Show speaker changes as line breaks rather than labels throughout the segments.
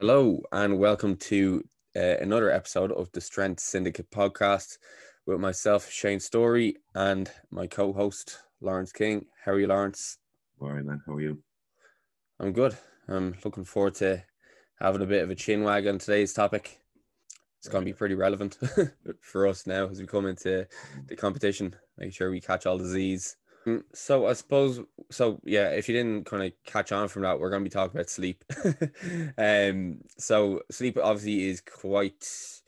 Hello, and welcome to uh, another episode of the Strength Syndicate podcast with myself, Shane Storey, and my co host, Lawrence King. How are you, Lawrence?
All right, man. How are you?
I'm good. I'm looking forward to having a bit of a chin wag on today's topic. It's going to be pretty relevant for us now as we come into the competition, making sure we catch all the Z's. Mm, so I suppose so yeah, if you didn't kind of catch on from that, we're gonna be talking about sleep. um so sleep obviously is quite it's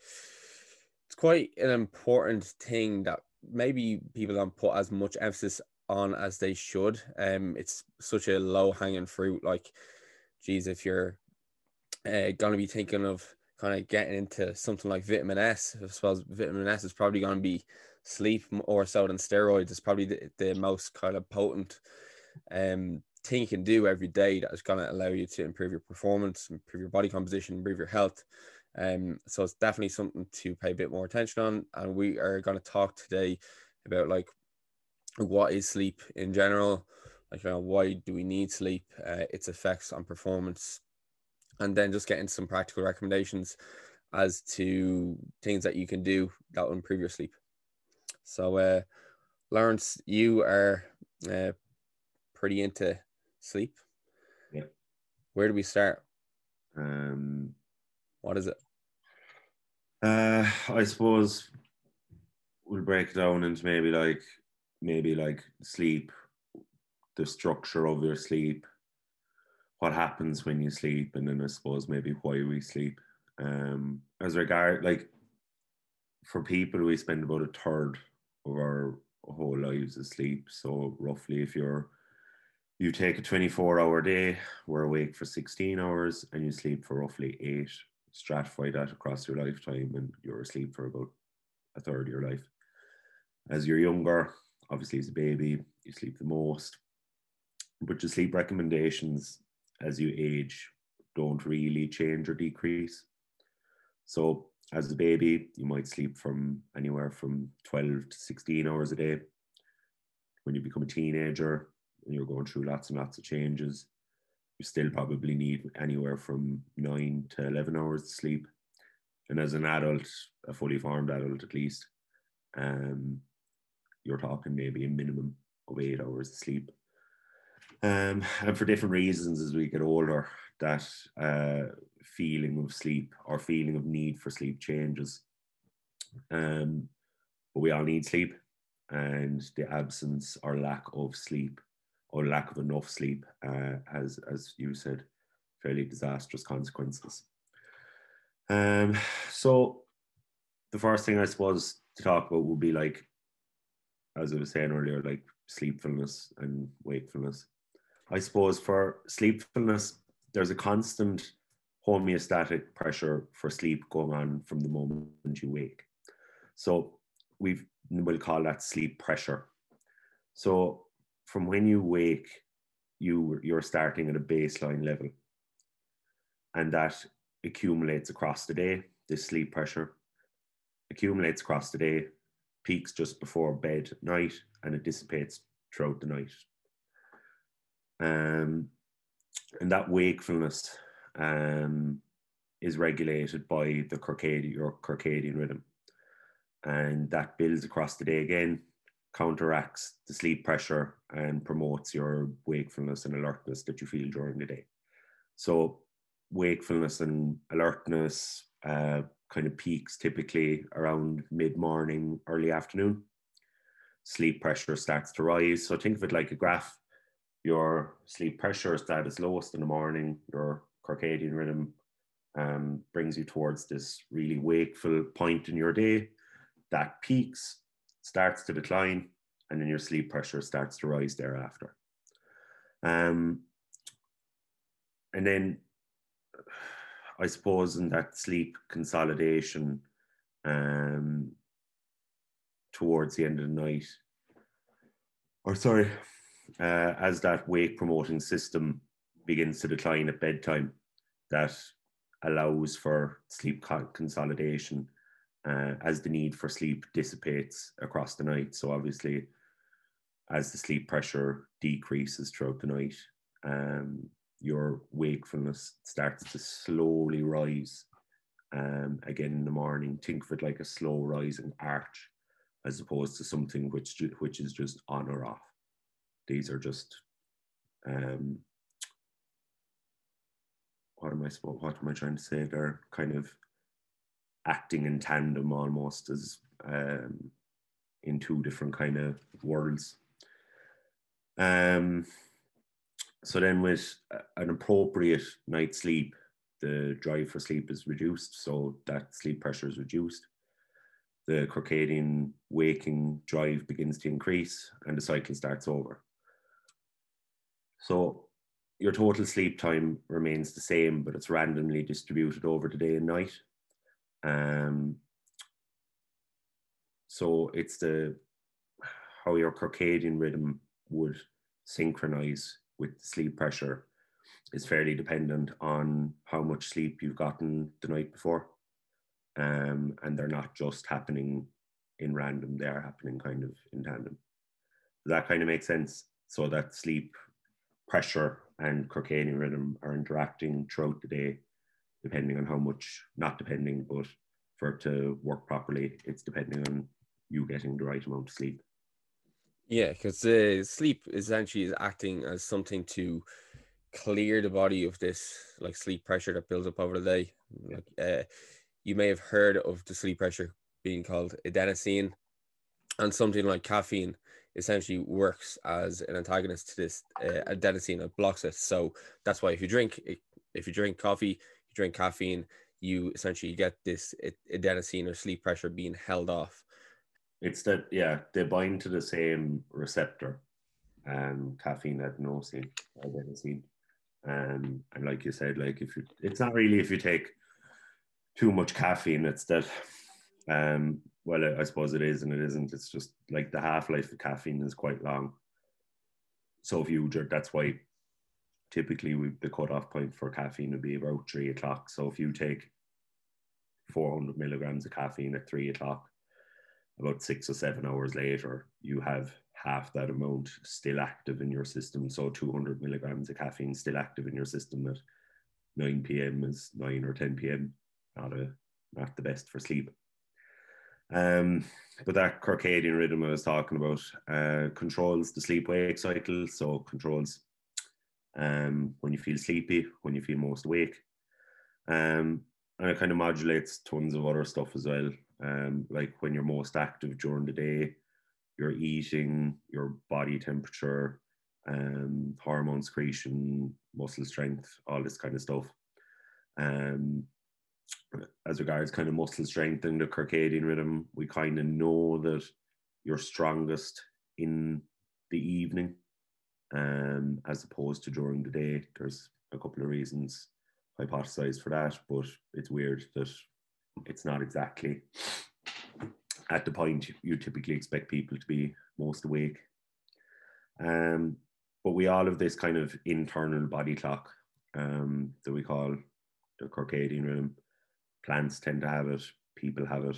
quite an important thing that maybe people don't put as much emphasis on as they should. Um it's such a low hanging fruit. Like geez, if you're uh, gonna be thinking of kind of getting into something like vitamin S, I suppose vitamin S is probably gonna be sleep or so than steroids is probably the, the most kind of potent um, thing you can do every day that is going to allow you to improve your performance, improve your body composition, improve your health. Um, so it's definitely something to pay a bit more attention on. And we are going to talk today about like what is sleep in general, like you know, why do we need sleep, uh, its effects on performance, and then just getting some practical recommendations as to things that you can do that will improve your sleep. So, uh, Lawrence, you are uh, pretty into sleep.
Yeah.
Where do we start?
Um,
what is it?
Uh, I suppose we'll break it down into maybe like maybe like sleep, the structure of your sleep, what happens when you sleep, and then I suppose maybe why we sleep. Um, as regard like for people, we spend about a third of our whole lives asleep. So roughly, if you're you take a 24 hour day, we're awake for 16 hours, and you sleep for roughly eight. Stratify that across your lifetime, and you're asleep for about a third of your life. As you're younger, obviously as a baby, you sleep the most. But your sleep recommendations as you age don't really change or decrease. So as a baby, you might sleep from anywhere from 12 to 16 hours a day. When you become a teenager and you're going through lots and lots of changes, you still probably need anywhere from 9 to 11 hours of sleep. And as an adult, a fully formed adult at least, um, you're talking maybe a minimum of eight hours of sleep. Um, and for different reasons, as we get older, that uh, feeling of sleep or feeling of need for sleep changes. Um, but we all need sleep, and the absence or lack of sleep or lack of enough sleep uh, has, as you said, fairly disastrous consequences. Um, so the first thing I suppose to talk about would be like, as I was saying earlier, like sleepfulness and wakefulness. I suppose for sleepfulness, there's a constant homeostatic pressure for sleep going on from the moment you wake. So we will call that sleep pressure. So from when you wake, you you're starting at a baseline level, and that accumulates across the day. This sleep pressure accumulates across the day, peaks just before bed at night, and it dissipates throughout the night. Um, and that wakefulness um, is regulated by the circadian, your circadian rhythm. And that builds across the day again, counteracts the sleep pressure and promotes your wakefulness and alertness that you feel during the day. So, wakefulness and alertness uh, kind of peaks typically around mid morning, early afternoon. Sleep pressure starts to rise. So, think of it like a graph your sleep pressure is at its lowest in the morning, your circadian rhythm um, brings you towards this really wakeful point in your day that peaks, starts to decline, and then your sleep pressure starts to rise thereafter. Um, and then I suppose in that sleep consolidation um, towards the end of the night, or sorry, uh, as that wake promoting system begins to decline at bedtime, that allows for sleep consolidation uh, as the need for sleep dissipates across the night. So, obviously, as the sleep pressure decreases throughout the night, um, your wakefulness starts to slowly rise um, again in the morning. Think of it like a slow rising arch as opposed to something which which is just on or off. These are just um, what am I what am I trying to say? They're kind of acting in tandem almost as um, in two different kind of worlds. Um, so then with an appropriate night's sleep, the drive for sleep is reduced, so that sleep pressure is reduced. The circadian waking drive begins to increase and the cycle starts over. So your total sleep time remains the same, but it's randomly distributed over the day and night. Um, so it's the how your circadian rhythm would synchronize with sleep pressure is fairly dependent on how much sleep you've gotten the night before. Um, and they're not just happening in random, they are happening kind of in tandem. That kind of make sense? So that sleep pressure and circadian rhythm are interacting throughout the day, depending on how much, not depending, but for it to work properly, it's depending on you getting the right amount of sleep.
Yeah, because the sleep essentially is acting as something to clear the body of this like sleep pressure that builds up over the day. Like uh, you may have heard of the sleep pressure being called adenosine, and something like caffeine essentially works as an antagonist to this uh, adenosine. It blocks it. So that's why if you drink if you drink coffee, you drink caffeine, you essentially get this adenosine or sleep pressure being held off.
It's that yeah, they bind to the same receptor, um, caffeine adenosine, adenosine. Um, and like you said, like if you, it's not really if you take too much caffeine, it's that, um, well, I suppose it is and it isn't. It's just like the half life of caffeine is quite long. So if you, that's why typically we, the cutoff point for caffeine would be about three o'clock. So if you take 400 milligrams of caffeine at three o'clock, about six or seven hours later, you have half that amount still active in your system. So 200 milligrams of caffeine still active in your system at 9 p.m. is 9 or 10 p.m. Not a not the best for sleep. Um, but that circadian rhythm I was talking about uh, controls the sleep wake cycle. So controls um, when you feel sleepy, when you feel most awake. Um, and it kind of modulates tons of other stuff as well. Um, like when you're most active during the day, your eating, your body temperature, um, hormone secretion, muscle strength, all this kind of stuff. Um, as regards kind of muscle strength and the circadian rhythm, we kind of know that you're strongest in the evening um, as opposed to during the day. There's a couple of reasons hypothesized for that, but it's weird that it's not exactly at the point you typically expect people to be most awake. Um, but we all have this kind of internal body clock um, that we call the circadian rhythm. Plants tend to have it, people have it.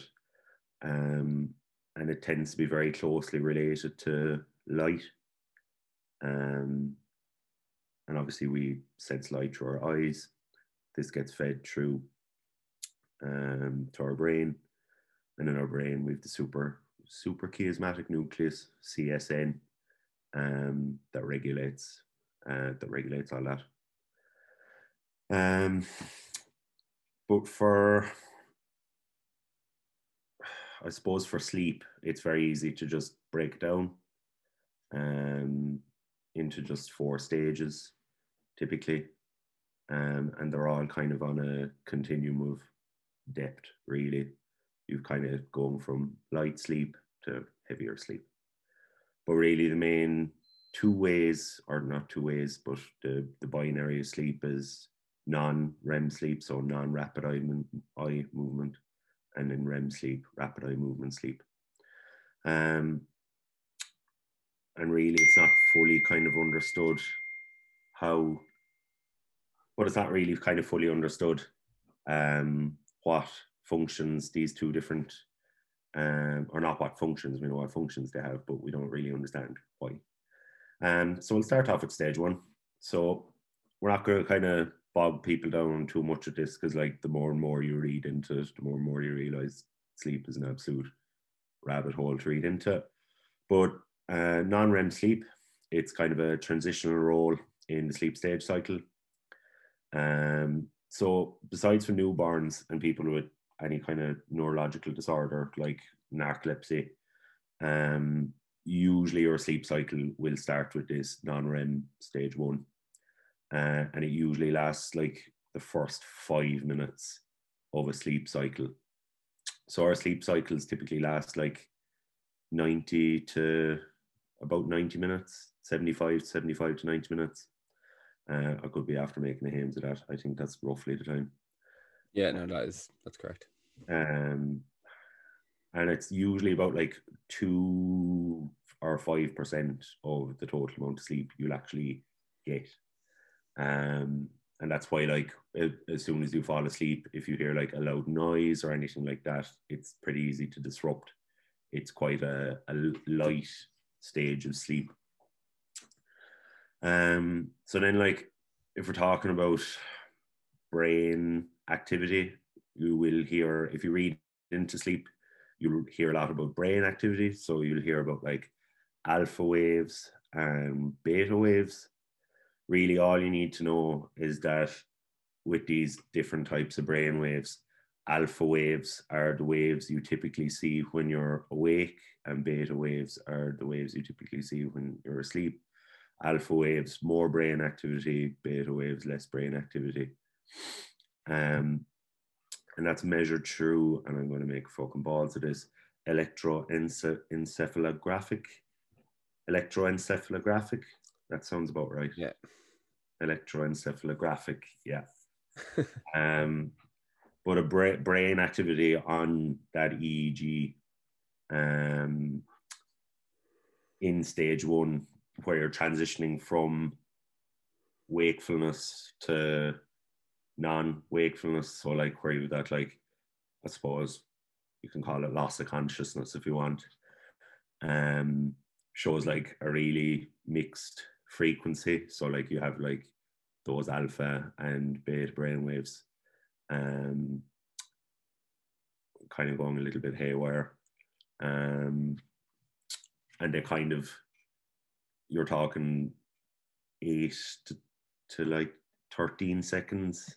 Um, and it tends to be very closely related to light. Um, and obviously, we sense light through our eyes. This gets fed through um, to our brain and in our brain we've the super super chiasmatic nucleus CSN um, that regulates uh, that regulates all that. Um, but for I suppose for sleep, it's very easy to just break down um, into just four stages, typically, um, and they're all kind of on a continuum of depth, really you've kind of gone from light sleep to heavier sleep. But really, the main two ways, or not two ways, but the, the binary of sleep is non REM sleep, so non rapid eye, eye movement, and in REM sleep, rapid eye movement sleep. Um, and really, it's not fully kind of understood how, but it's not really kind of fully understood um, what functions these two different, um, or not what functions, we know what functions they have, but we don't really understand why. Um, so we'll start off with stage one. So we're not going to kind of bog people down too much at this because like the more and more you read into it, the more and more you realize sleep is an absolute rabbit hole to read into. But uh, non-REM sleep, it's kind of a transitional role in the sleep stage cycle. Um, so besides for newborns and people with any kind of neurological disorder like narcolepsy, um, usually your sleep cycle will start with this non-REM stage one uh, and it usually lasts like the first five minutes of a sleep cycle. So our sleep cycles typically last like 90 to about 90 minutes, 75, 75 to 90 minutes. Uh, I could be after making a hymns of that. I think that's roughly the time.
Yeah, no, that is that's correct.
Um, and it's usually about like two or five percent of the total amount of sleep you'll actually get. Um, and that's why, like, as soon as you fall asleep, if you hear like a loud noise or anything like that, it's pretty easy to disrupt. It's quite a, a light stage of sleep. Um, so then, like, if we're talking about brain activity, you will hear if you read into sleep, you'll hear a lot about brain activity. So you'll hear about like alpha waves and beta waves really all you need to know is that with these different types of brain waves, alpha waves are the waves you typically see when you're awake, and beta waves are the waves you typically see when you're asleep. Alpha waves, more brain activity, beta waves, less brain activity. Um, and that's measured through, and I'm going to make fucking balls of this electroencephalographic. Electroencephalographic that sounds about right.
Yeah.
Electroencephalographic. Yeah. um, but a bra- brain activity on that EEG um, in stage one, where you're transitioning from wakefulness to non-wakefulness. So like where you've got like, I suppose you can call it loss of consciousness if you want. Um, shows like a really mixed frequency. So like you have like those alpha and beta brainwaves um, kind of going a little bit haywire. Um, and they kind of, you're talking eight to, to like 13 seconds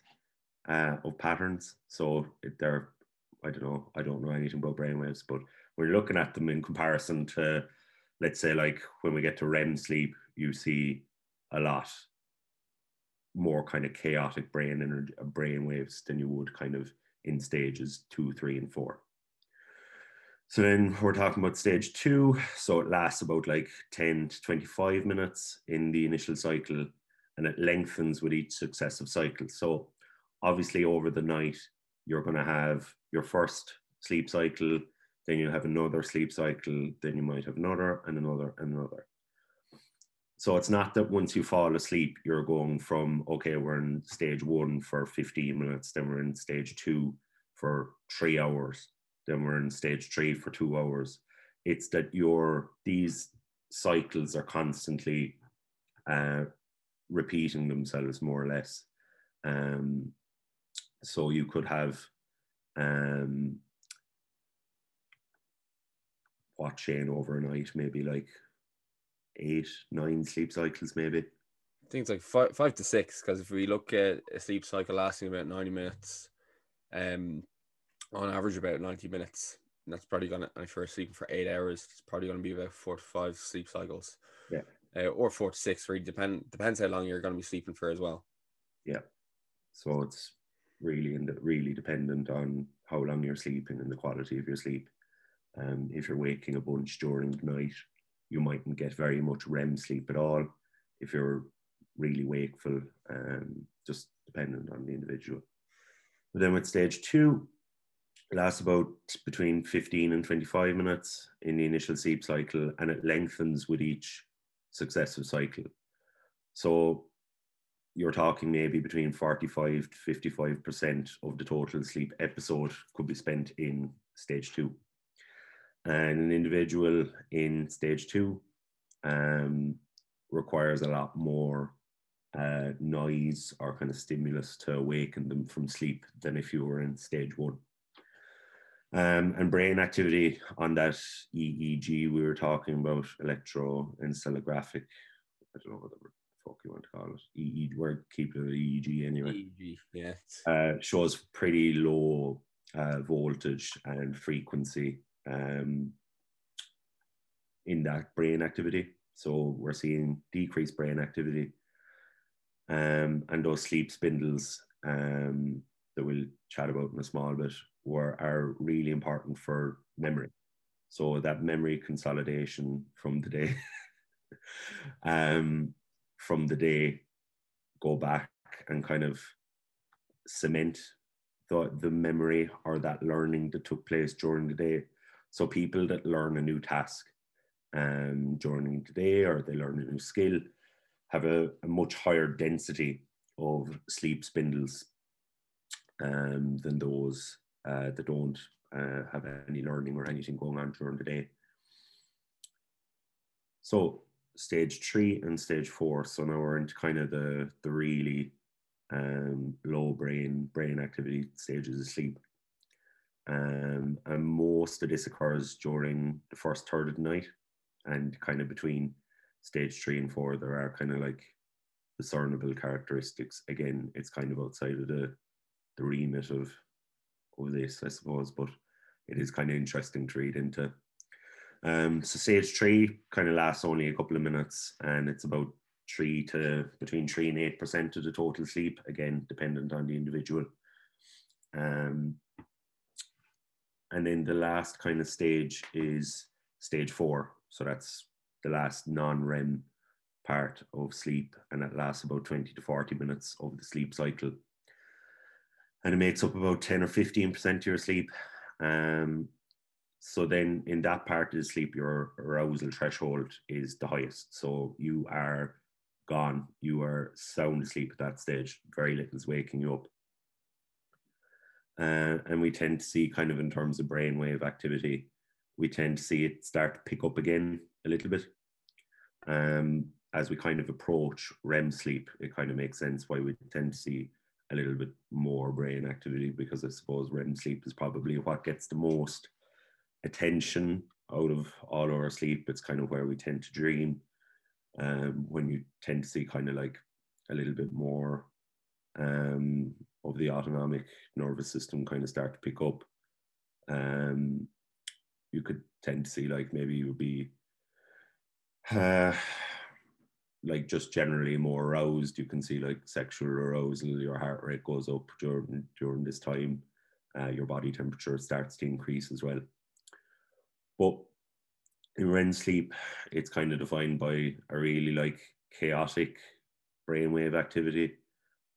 uh, of patterns. So they're, I don't know, I don't know anything about brainwaves, but we're looking at them in comparison to, let's say, like when we get to REM sleep, you see a lot more kind of chaotic brain energy, brain waves than you would kind of in stages two, three, and four. So then we're talking about stage two. So it lasts about like 10 to 25 minutes in the initial cycle and it lengthens with each successive cycle. So obviously over the night, you're going to have your first sleep cycle, then you'll have another sleep cycle, then you might have another and another and another. So it's not that once you fall asleep, you're going from, okay, we're in stage one for 15 minutes, then we're in stage two for three hours, then we're in stage three for two hours. It's that your these cycles are constantly uh, repeating themselves more or less. Um, so you could have um, watching overnight, maybe like eight, nine sleep cycles, maybe.
I think it's like five, five to six. Because if we look at a sleep cycle lasting about ninety minutes, um, on average about ninety minutes, and that's probably gonna. If you're sleeping for eight hours, it's probably gonna be about four to five sleep cycles.
Yeah.
Uh, or four to six. Really depend depends how long you're gonna be sleeping for as well.
Yeah. So it's really and really dependent on how long you're sleeping and the quality of your sleep. Um, if you're waking a bunch during the night, you mightn't get very much REM sleep at all if you're really wakeful, um, just dependent on the individual. But then with stage two, lasts about between 15 and 25 minutes in the initial sleep cycle, and it lengthens with each successive cycle. So you're talking maybe between 45 to 55% of the total sleep episode could be spent in stage two and an individual in stage two um, requires a lot more uh, noise or kind of stimulus to awaken them from sleep than if you were in stage one. Um, and brain activity on that EEG we were talking about, electroencephalographic, I don't know what the fuck you want to call it, EEG, we're keeping it EEG anyway.
EEG, yeah.
Uh, shows pretty low uh, voltage and frequency um, in that brain activity. So we're seeing decreased brain activity um, and those sleep spindles um, that we'll chat about in a small bit were are really important for memory. So that memory consolidation from the day, um, from the day, go back and kind of cement the the memory or that learning that took place during the day. So people that learn a new task um, during the day or they learn a new skill have a, a much higher density of sleep spindles um, than those uh, that don't uh, have any learning or anything going on during the day. So stage three and stage four. So now we're into kind of the the really um, low brain brain activity stages of sleep. Um, and most of this occurs during the first third of the night and kind of between stage three and four, there are kind of like discernible characteristics. Again, it's kind of outside of the the remit of of this, I suppose, but it is kind of interesting to read into. Um, so stage three kind of lasts only a couple of minutes, and it's about three to between three and eight percent of the total sleep. Again, dependent on the individual. Um, and then the last kind of stage is stage four. So that's the last non-REM part of sleep, and it lasts about 20 to 40 minutes of the sleep cycle. And it makes up about 10 or 15% of your sleep. Um, so then in that part of the sleep, your arousal threshold is the highest. So you are gone. You are sound asleep at that stage. Very little is waking you up. Uh, and we tend to see kind of in terms of brainwave activity, we tend to see it start to pick up again a little bit um, as we kind of approach REM sleep, it kind of makes sense why we tend to see a little bit more brain activity because I suppose REM sleep is probably what gets the most attention out of all our sleep. It's kind of where we tend to dream. Um, when you tend to see kind of like a little bit more um, of the autonomic nervous system kind of start to pick up. Um, you could tend to see like maybe you would be uh, like just generally more aroused. You can see like sexual arousal, your heart rate goes up during during this time. Uh, your body temperature starts to increase as well. But in REM sleep, it's kind of defined by a really like chaotic brainwave activity,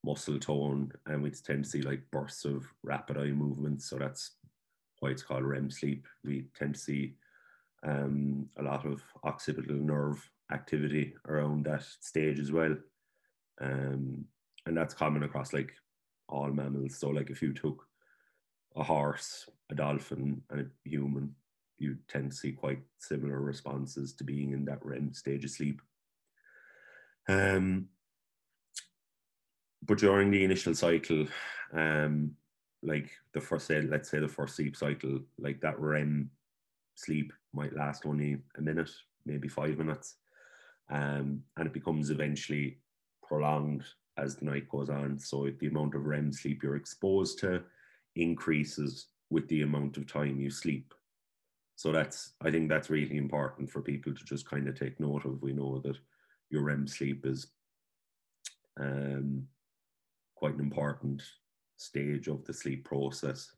muscle tone, and we tend to see like bursts of rapid eye movements. So that's why it's called REM sleep. We tend to see um, a lot of occipital nerve activity around that stage as well. Um, and that's common across like all mammals. So, like if you took a horse, a dolphin, and a human, you tend to see quite similar responses to being in that REM stage of sleep. Um, but during the initial cycle, um, like the first, let's say the first sleep cycle, like that REM sleep might last only a minute, maybe five minutes. Um, and it becomes eventually prolonged as the night goes on. So the amount of REM sleep you're exposed to increases with the amount of time you sleep. So that's I think that's really important for people to just kind of take note of. We know that your REM sleep is um, quite an important stage of the sleep process.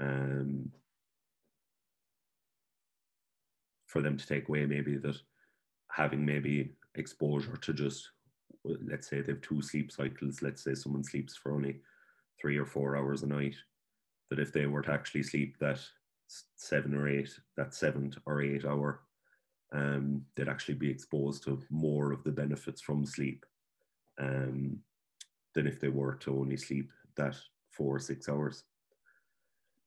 Um, for them to take away maybe that having maybe exposure to just let's say they have two sleep cycles let's say someone sleeps for only three or four hours a night that if they were to actually sleep that seven or eight that seventh or eight hour um, they'd actually be exposed to more of the benefits from sleep um, than if they were to only sleep that four or six hours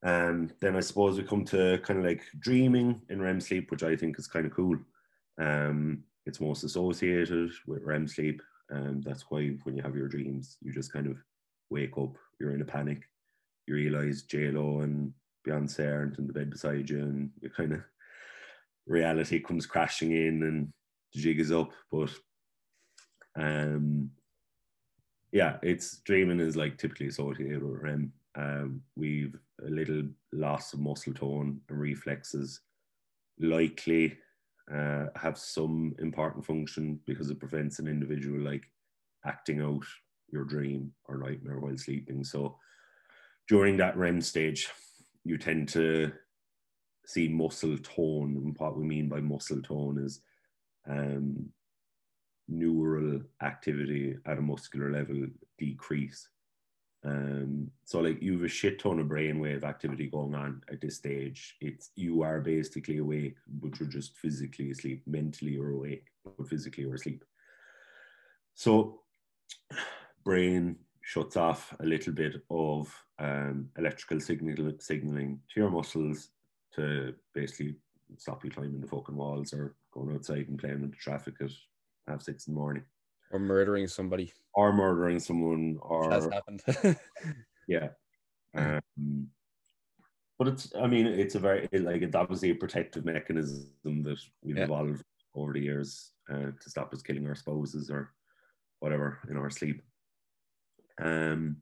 and then I suppose we come to kind of like dreaming in REM sleep, which I think is kind of cool. Um, it's most associated with REM sleep. And that's why when you have your dreams, you just kind of wake up, you're in a panic, you realize Lo and Beyonce aren't in the bed beside you, and you kind of reality comes crashing in and the jig is up. But um, yeah, it's dreaming is like typically associated with REM. Um, we've a little loss of muscle tone and reflexes, likely uh, have some important function because it prevents an individual like acting out your dream or nightmare while sleeping. So during that REM stage, you tend to see muscle tone. And what we mean by muscle tone is um, neural activity at a muscular level decrease. Um, so like you have a shit ton of brainwave activity going on at this stage. It's you are basically awake, but you're just physically asleep. Mentally you're awake, but physically you're asleep. So brain shuts off a little bit of um, electrical signal, signaling to your muscles to basically stop you climbing the fucking walls or going outside and playing into traffic at half six in the morning.
Or murdering somebody.
Or murdering someone or
has happened.
yeah. Um, but it's I mean it's a very like it's obviously a protective mechanism that we've yeah. evolved over the years uh, to stop us killing our spouses or whatever in our sleep. Um,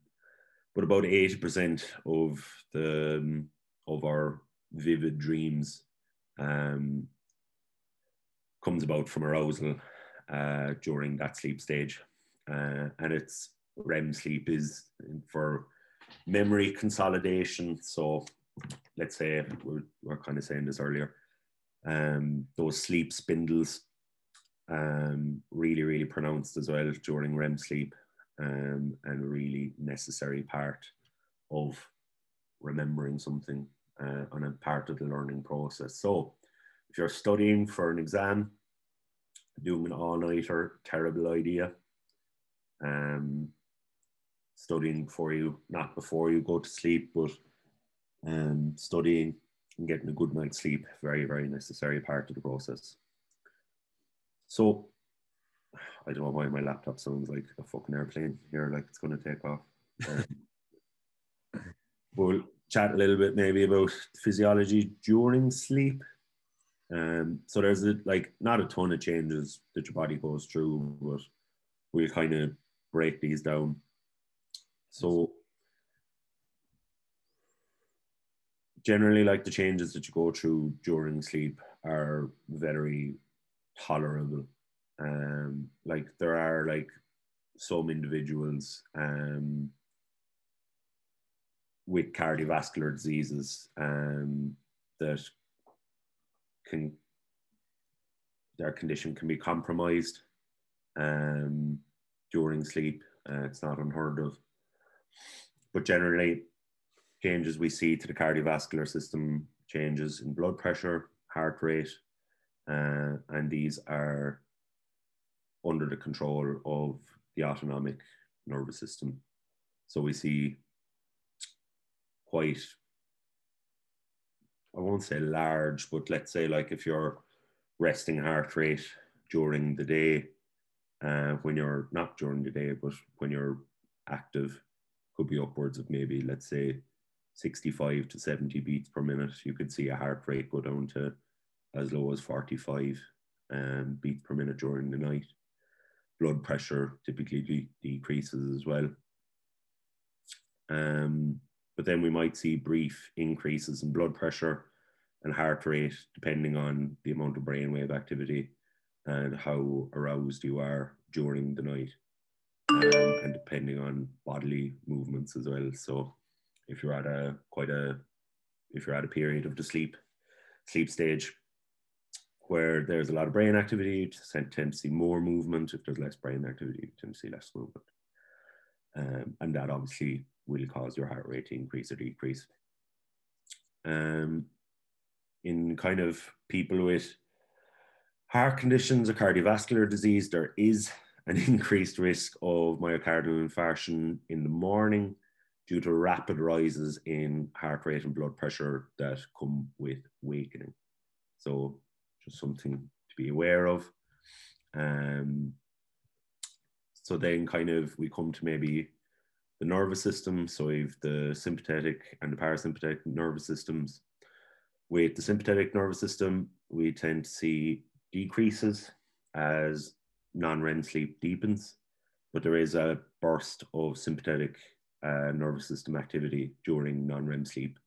but about 80% of the um, of our vivid dreams um, comes about from arousal uh, during that sleep stage. Uh, and it's REM sleep is for memory consolidation. So let's say we're, we're kind of saying this earlier. Um, those sleep spindles um, really, really pronounced as well during REM sleep um, and a really necessary part of remembering something uh, and a part of the learning process. So if you're studying for an exam, doing an all-nighter, terrible idea. Um, studying before you, not before you go to sleep, but um, studying and getting a good night's sleep, very, very necessary part of the process. So I don't know why my laptop sounds like a fucking airplane here, like it's going to take off. Um, we'll chat a little bit maybe about physiology during sleep. Um, so there's a, like not a ton of changes that your body goes through, but we'll kind of break these down. So generally, like the changes that you go through during sleep are very tolerable. Um, like there are like some individuals um, with cardiovascular diseases um, that can their condition can be compromised um, during sleep. Uh, it's not unheard of, but generally, changes we see to the cardiovascular system, changes in blood pressure, heart rate, uh, and these are under the control of the autonomic nervous system. So we see quite I won't say large, but let's say like if your resting heart rate during the day, uh, when you're not during the day, but when you're active, could be upwards of maybe let's say 65 to 70 beats per minute. You could see a heart rate go down to as low as 45 um, beats per minute during the night. Blood pressure typically de- decreases as well. Um, but then we might see brief increases in blood pressure and heart rate depending on the amount of brainwave activity and how aroused you are during the night um, and depending on bodily movements as well. So if you're at a quite a if you're at a period of the sleep sleep stage where there's a lot of brain activity you tend to see more movement. If there's less brain activity you tend to see less movement. Um, and that obviously will cause your heart rate to increase or decrease. Um, in kind of people with heart conditions or cardiovascular disease, there is an increased risk of myocardial infarction in the morning due to rapid rises in heart rate and blood pressure that come with wakening. So, just something to be aware of. Um, so then kind of we come to maybe the nervous system. So we've the sympathetic and the parasympathetic nervous systems. With the sympathetic nervous system, we tend to see decreases as non-REM sleep deepens, but there is a burst of sympathetic uh, nervous system activity during non-REM sleep,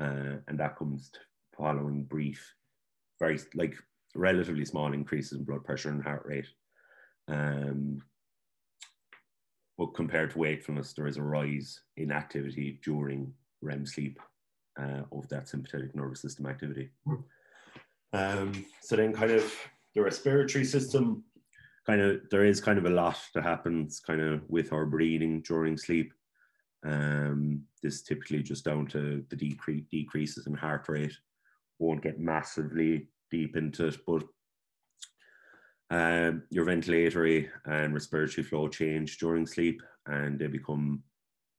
uh, and that comes following brief, very like relatively small increases in blood pressure and heart rate. Um, but compared to wakefulness, there is a rise in activity during REM sleep uh, of that sympathetic nervous system activity. Um, so then, kind of the respiratory system, kind of there is kind of a lot that happens kind of with our breathing during sleep. Um, this typically just down to the decrease decreases in heart rate. Won't get massively deep into it, but um, your ventilatory and respiratory flow change during sleep, and they become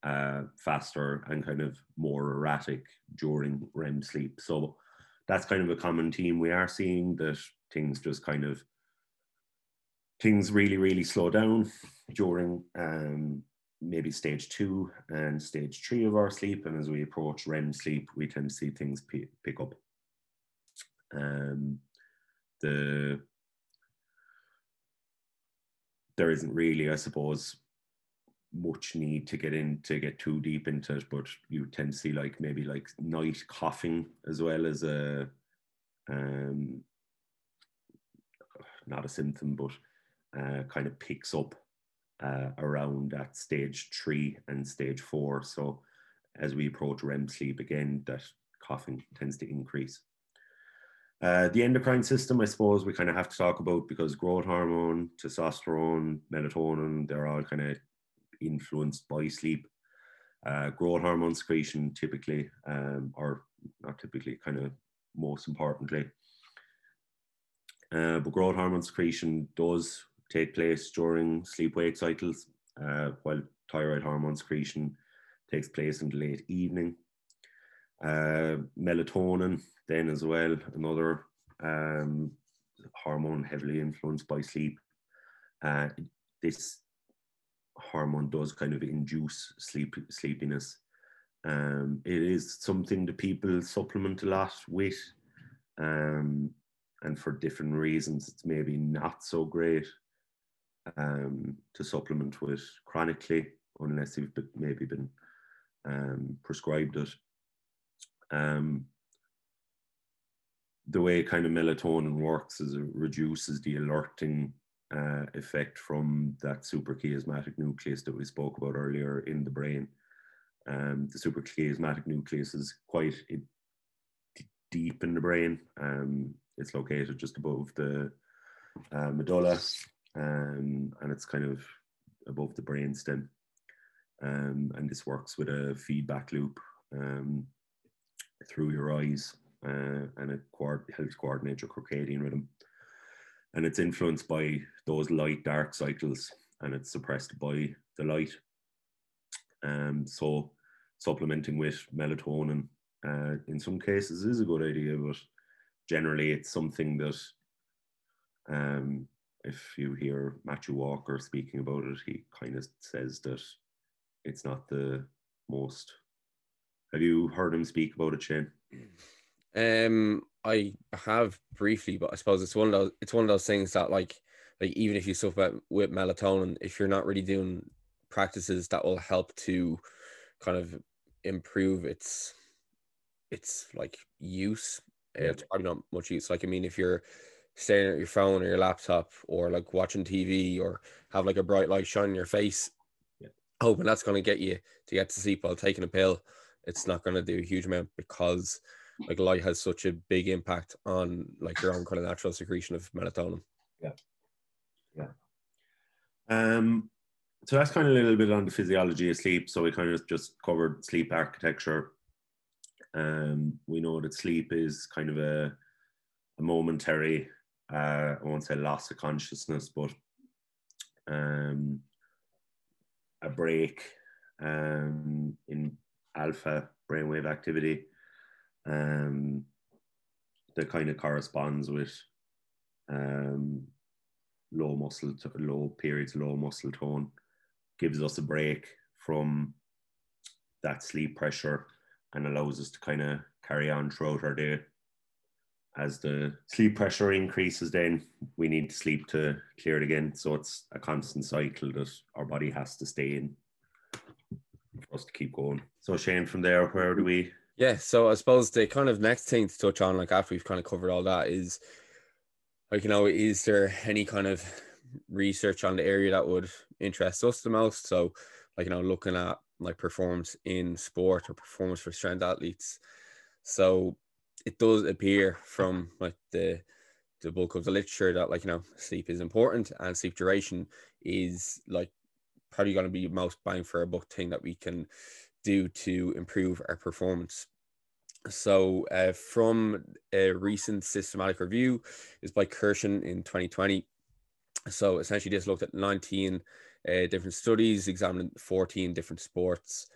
uh, faster and kind of more erratic during REM sleep. So that's kind of a common theme we are seeing that things just kind of things really really slow down during um, maybe stage two and stage three of our sleep, and as we approach REM sleep, we tend to see things pick up. Um, the there isn't really, I suppose, much need to get in to get too deep into it, but you tend to see like maybe like night coughing as well as a um not a symptom, but uh, kind of picks up uh, around at stage three and stage four. So as we approach REM sleep again, that coughing tends to increase. Uh, the endocrine system, I suppose, we kind of have to talk about because growth hormone, testosterone, melatonin, they're all kind of influenced by sleep. Uh, growth hormone secretion, typically, um, or not typically, kind of most importantly. Uh, but growth hormone secretion does take place during sleep wake cycles, uh, while thyroid hormone secretion takes place in the late evening. Uh, melatonin, then as well, another um, hormone heavily influenced by sleep. Uh, this hormone does kind of induce sleep sleepiness. Um, it is something that people supplement a lot with, um, and for different reasons, it's maybe not so great um, to supplement with chronically, unless you've maybe been um, prescribed it. Um, the way kind of melatonin works is it reduces the alerting uh, effect from that suprachiasmatic nucleus that we spoke about earlier in the brain. Um, the suprachiasmatic nucleus is quite it, deep in the brain. Um, it's located just above the uh, medulla, um, and it's kind of above the brain stem. Um, and this works with a feedback loop um, through your eyes uh, and it helps coordinate your circadian rhythm. And it's influenced by those light dark cycles and it's suppressed by the light. Um, so supplementing with melatonin uh, in some cases is a good idea, but generally it's something that um, if you hear Matthew Walker speaking about it, he kind of says that it's not the most. Have you heard him speak about it, Shane?
Um, I have briefly, but I suppose it's one of those. It's one of those things that, like, like even if you suffer with melatonin, if you're not really doing practices that will help to kind of improve its its like use, yeah. it's probably not much use. Like, I mean, if you're staring at your phone or your laptop or like watching TV or have like a bright light shining your face, yeah. hoping that's going to get you to get to sleep while taking a pill, it's not going to do a huge amount because like light has such a big impact on like your own kind of natural secretion of melatonin.
Yeah. Yeah. Um so that's kind of a little bit on the physiology of sleep. So we kind of just covered sleep architecture. Um, we know that sleep is kind of a, a momentary, uh, I won't say loss of consciousness, but um, a break um, in alpha brainwave activity um, that kind of corresponds with um, low muscle, low periods, low muscle tone, gives us a break from that sleep pressure and allows us to kind of carry on throughout our day. As the sleep pressure increases, then we need to sleep to clear it again. So it's a constant cycle that our body has to stay in for us to keep going. So Shane, from there, where do we?
Yeah, so I suppose the kind of next thing to touch on, like after we've kind of covered all that, is like you know, is there any kind of research on the area that would interest us the most? So, like you know, looking at like performance in sport or performance for strength athletes. So it does appear from like the the bulk of the literature that like you know sleep is important and sleep duration is like probably going to be most bang for a buck thing that we can do to improve our performance. So, uh, from a recent systematic review, is by Kirschen in 2020. So, essentially, this looked at 19 uh, different studies, examining 14 different sports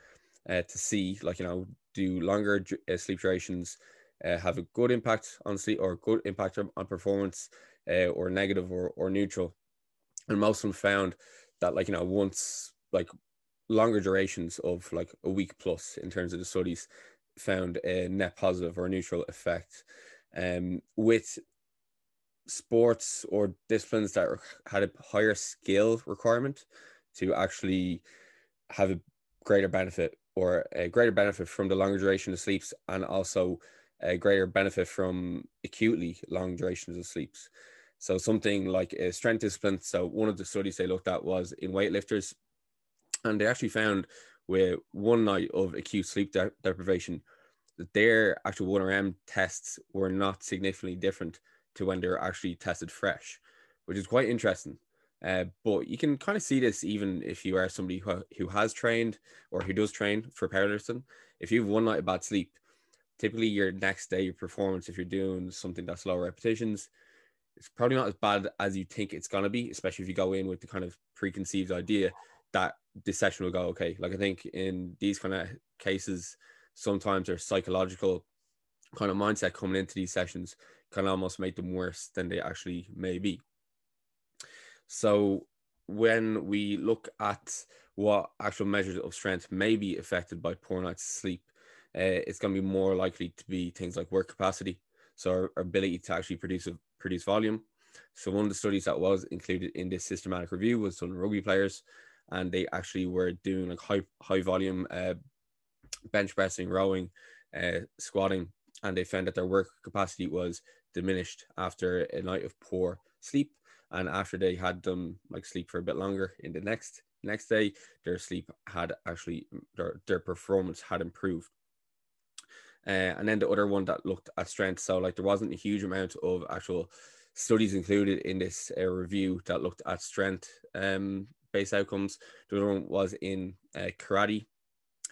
uh, to see, like, you know, do longer uh, sleep durations uh, have a good impact on sleep or good impact on performance uh, or negative or, or neutral. And most of them found that, like, you know, once, like, longer durations of like a week plus in terms of the studies found a net positive or neutral effect um, with sports or disciplines that had a higher skill requirement to actually have a greater benefit or a greater benefit from the longer duration of sleeps and also a greater benefit from acutely long durations of sleeps. So something like a strength discipline. So one of the studies they looked at was in weightlifters, and they actually found with one night of acute sleep de- deprivation that their actual 1RM tests were not significantly different to when they're actually tested fresh, which is quite interesting. Uh, but you can kind of see this even if you are somebody who, who has trained or who does train for powerlifting. If you have one night of bad sleep, typically your next day, your performance, if you're doing something that's low repetitions, it's probably not as bad as you think it's to be, especially if you go in with the kind of preconceived idea that this session will go okay. Like I think in these kind of cases, sometimes there's psychological kind of mindset coming into these sessions can almost make them worse than they actually may be. So when we look at what actual measures of strength may be affected by poor night's sleep, uh, it's going to be more likely to be things like work capacity, so our, our ability to actually produce a, produce volume. So one of the studies that was included in this systematic review was on rugby players, and they actually were doing like high high volume uh, bench pressing, rowing, uh, squatting, and they found that their work capacity was diminished after a night of poor sleep, and after they had them like sleep for a bit longer in the next next day, their sleep had actually their, their performance had improved. Uh, and then the other one that looked at strength, so like there wasn't a huge amount of actual studies included in this uh, review that looked at strength um, based outcomes. The other one was in uh, karate.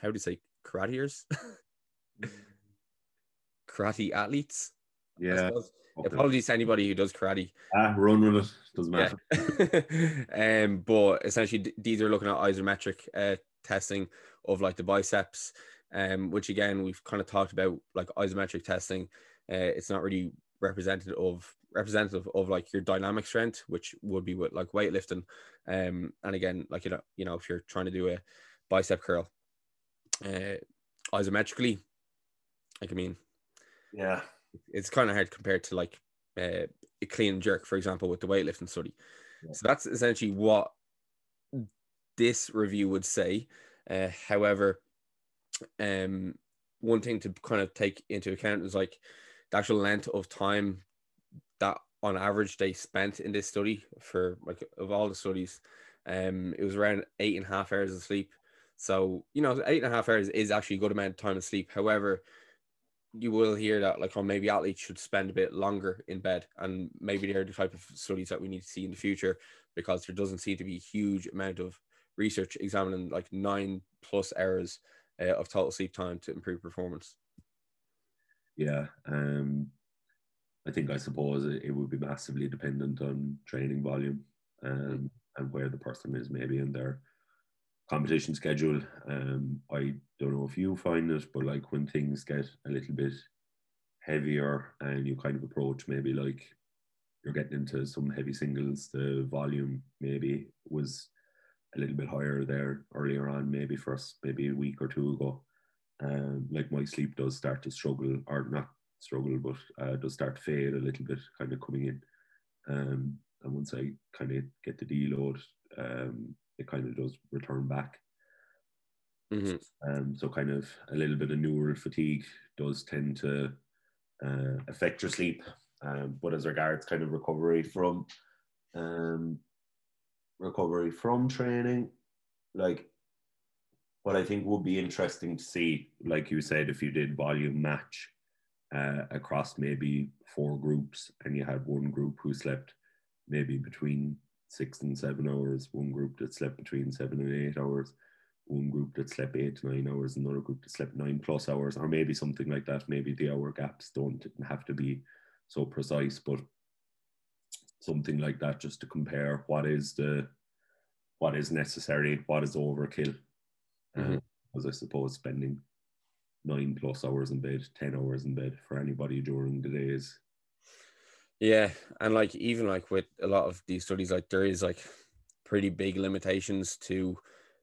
How do you say karateers? karate athletes.
Yeah.
Apologies to anybody who does karate.
Ah, run with it. Doesn't matter.
Yeah. um, but essentially, these are looking at isometric uh, testing of like the biceps, um, which again we've kind of talked about like isometric testing. Uh, it's not really representative of representative of like your dynamic strength, which would be with like weightlifting. Um, and again, like you know, you know, if you're trying to do a bicep curl, uh, isometrically, like I mean,
yeah,
it's kind of hard compared to like uh, a clean jerk, for example, with the weightlifting study. Yeah. So that's essentially what this review would say. Uh, however, um, one thing to kind of take into account is like the actual length of time that on average they spent in this study for like of all the studies um it was around eight and a half hours of sleep. So you know eight and a half hours is actually a good amount of time of sleep. However you will hear that like oh maybe athletes should spend a bit longer in bed and maybe they're the type of studies that we need to see in the future because there doesn't seem to be a huge amount of research examining like nine plus hours uh, of total sleep time to improve performance
yeah um I think I suppose it, it would be massively dependent on training volume um, and where the person is maybe in their competition schedule. Um, I don't know if you find it, but like when things get a little bit heavier and you kind of approach maybe like you're getting into some heavy singles, the volume maybe was a little bit higher there earlier on, maybe first maybe a week or two ago. Um, like my sleep does start to struggle, or not struggle, but uh, does start to fade a little bit, kind of coming in. Um, and once I kind of get the deload, um, it kind of does return back.
Mhm.
Um, so kind of a little bit of neural fatigue does tend to uh, affect your sleep. Um, but as regards kind of recovery from um, recovery from training, like what I think would be interesting to see, like you said, if you did volume match uh, across maybe four groups and you had one group who slept maybe between six and seven hours, one group that slept between seven and eight hours, one group that slept eight to nine hours, another group that slept nine plus hours, or maybe something like that. Maybe the hour gaps don't have to be so precise, but something like that just to compare what is the what is necessary, what is overkill.
Mhm.
Because I suppose spending nine plus hours in bed, ten hours in bed for anybody during the days.
Yeah, and like even like with a lot of these studies, like there is like pretty big limitations to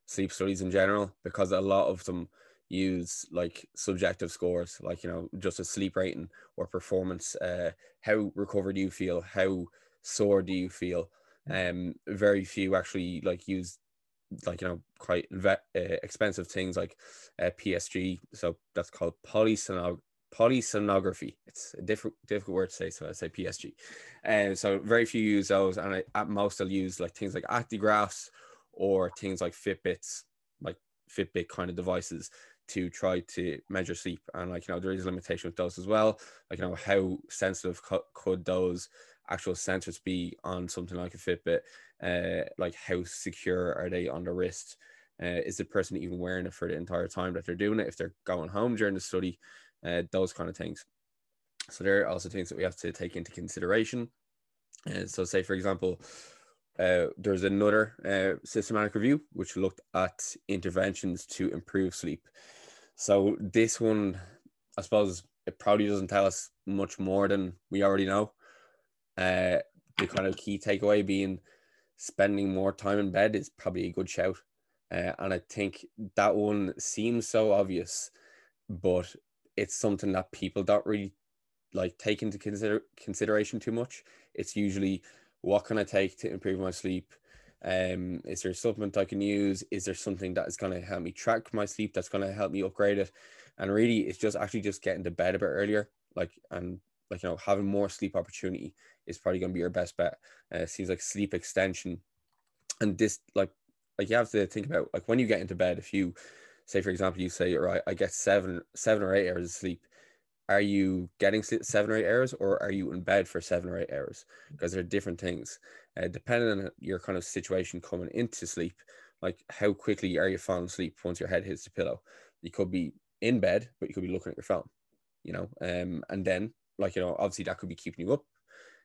sleep studies in general because a lot of them use like subjective scores, like you know just a sleep rating or performance. Uh, how recovered you feel? How sore do you feel? Um, very few actually like use like you know quite inve- uh, expensive things like uh, PSG. So that's called polysonog polysomnography. It's a different difficult word to say, so I say PSG. And so very few use those, and I, at most I'll use like things like actigraphs or things like Fitbits, like Fitbit kind of devices to try to measure sleep. And like you know, there is a limitation with those as well. Like you know, how sensitive co- could those actual sensors be on something like a Fitbit? Uh, like how secure are they on the wrist? Uh, is the person even wearing it for the entire time that they're doing it? If they're going home during the study, uh, those kind of things. So there are also things that we have to take into consideration. And so, say for example, uh, there's another uh, systematic review which looked at interventions to improve sleep. So this one, I suppose, it probably doesn't tell us much more than we already know. Uh, the kind of key takeaway being spending more time in bed is probably a good shout. Uh, and I think that one seems so obvious, but it's something that people don't really like take into consider consideration too much. It's usually what can I take to improve my sleep? Um, is there a supplement I can use? Is there something that is going to help me track my sleep? That's going to help me upgrade it? And really, it's just actually just getting to bed a bit earlier, like and like you know having more sleep opportunity is probably going to be your best bet. Uh, it seems like sleep extension, and this like like you have to think about like when you get into bed, if you say for example you say right I get seven seven or eight hours of sleep are you getting seven or eight hours or are you in bed for seven or eight hours? Because they're different things. Uh, depending on your kind of situation coming into sleep like how quickly are you falling asleep once your head hits the pillow? You could be in bed but you could be looking at your phone you know um and then like you know obviously that could be keeping you up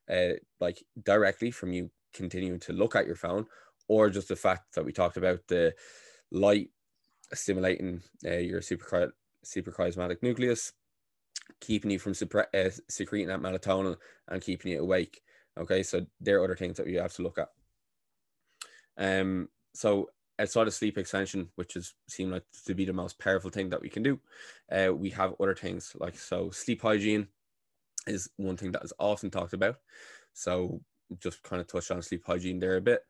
uh like directly from you continuing to look at your phone or just the fact that we talked about the light stimulating uh, your super suprachiasmatic nucleus, keeping you from supre- uh, secreting that melatonin and keeping you awake. Okay, so there are other things that we have to look at. Um, so outside of sleep extension, which is seem like to be the most powerful thing that we can do, uh, we have other things like so sleep hygiene is one thing that is often talked about. So just kind of touch on sleep hygiene there a bit,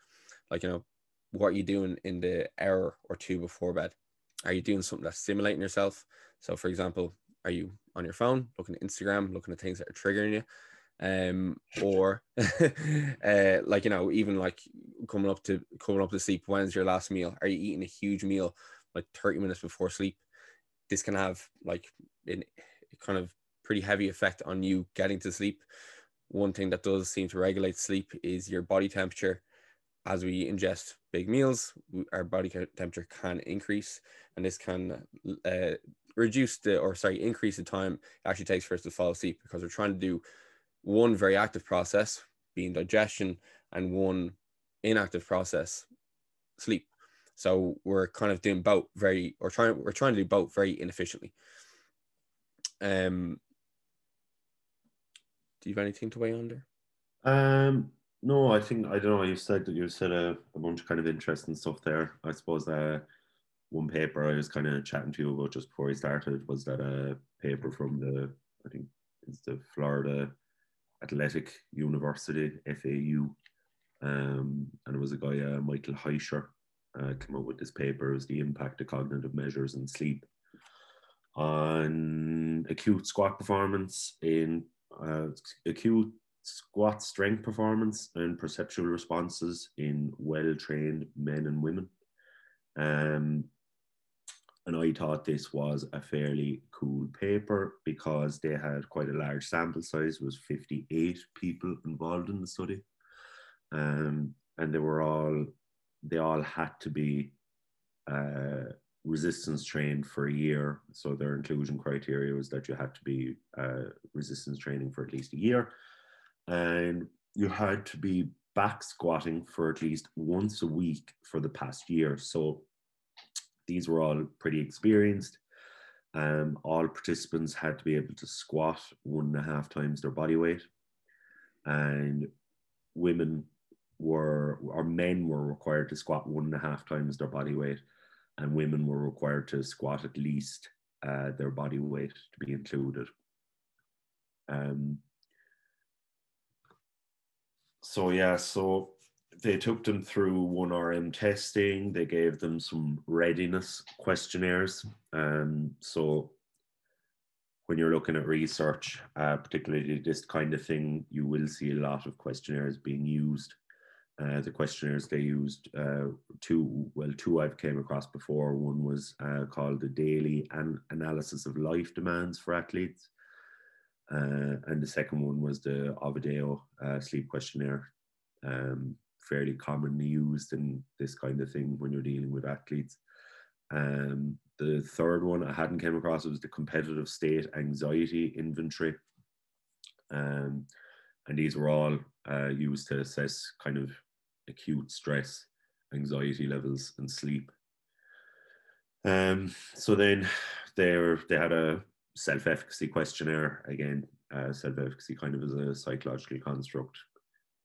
like you know what are you doing in the hour or two before bed? Are you doing something that's stimulating yourself? So, for example, are you on your phone looking at Instagram, looking at things that are triggering you? Um, or uh, like you know, even like coming up to coming up to sleep. When's your last meal? Are you eating a huge meal like 30 minutes before sleep? This can have like an kind of pretty heavy effect on you getting to sleep. One thing that does seem to regulate sleep is your body temperature as we ingest big meals, our body temperature can increase, and this can uh, reduce the or sorry increase the time it actually takes for us to fall asleep because we're trying to do one very active process, being digestion, and one inactive process, sleep. So we're kind of doing both very, or trying we're trying to do both very inefficiently. Um, do you have anything to weigh under?
Um, no, I think I don't know. You said that you said a, a bunch of kind of interesting stuff there. I suppose uh, one paper I was kind of chatting to you about just before we started was that a paper from the I think it's the Florida Atlantic University FAU, um, and it was a guy uh, Michael Haischer uh, came up with this paper. It was the impact of cognitive measures in sleep on acute squat performance in uh, acute squat strength performance and perceptual responses in well trained men and women. Um, and I thought this was a fairly cool paper because they had quite a large sample size, it was 58 people involved in the study. Um, and they were all, they all had to be uh, resistance trained for a year. So their inclusion criteria was that you had to be uh, resistance training for at least a year and you had to be back squatting for at least once a week for the past year. So these were all pretty experienced. Um, all participants had to be able to squat one and a half times their body weight, and women were or men were required to squat one and a half times their body weight, and women were required to squat at least uh, their body weight to be included. Um, so yeah, so they took them through one RM testing. They gave them some readiness questionnaires. Um, so when you're looking at research, uh, particularly this kind of thing, you will see a lot of questionnaires being used. Uh, the questionnaires they used, uh, two, well, two I've came across before. One was uh, called the Daily An- Analysis of Life Demands for Athletes. Uh, and the second one was the Oviedo uh, sleep questionnaire, um, fairly commonly used in this kind of thing when you're dealing with athletes. Um, the third one I hadn't came across was the competitive state anxiety inventory. Um, and these were all uh, used to assess kind of acute stress, anxiety levels, and sleep. Um, so then they they had a self-efficacy questionnaire. Again uh, self-efficacy kind of as a psychological construct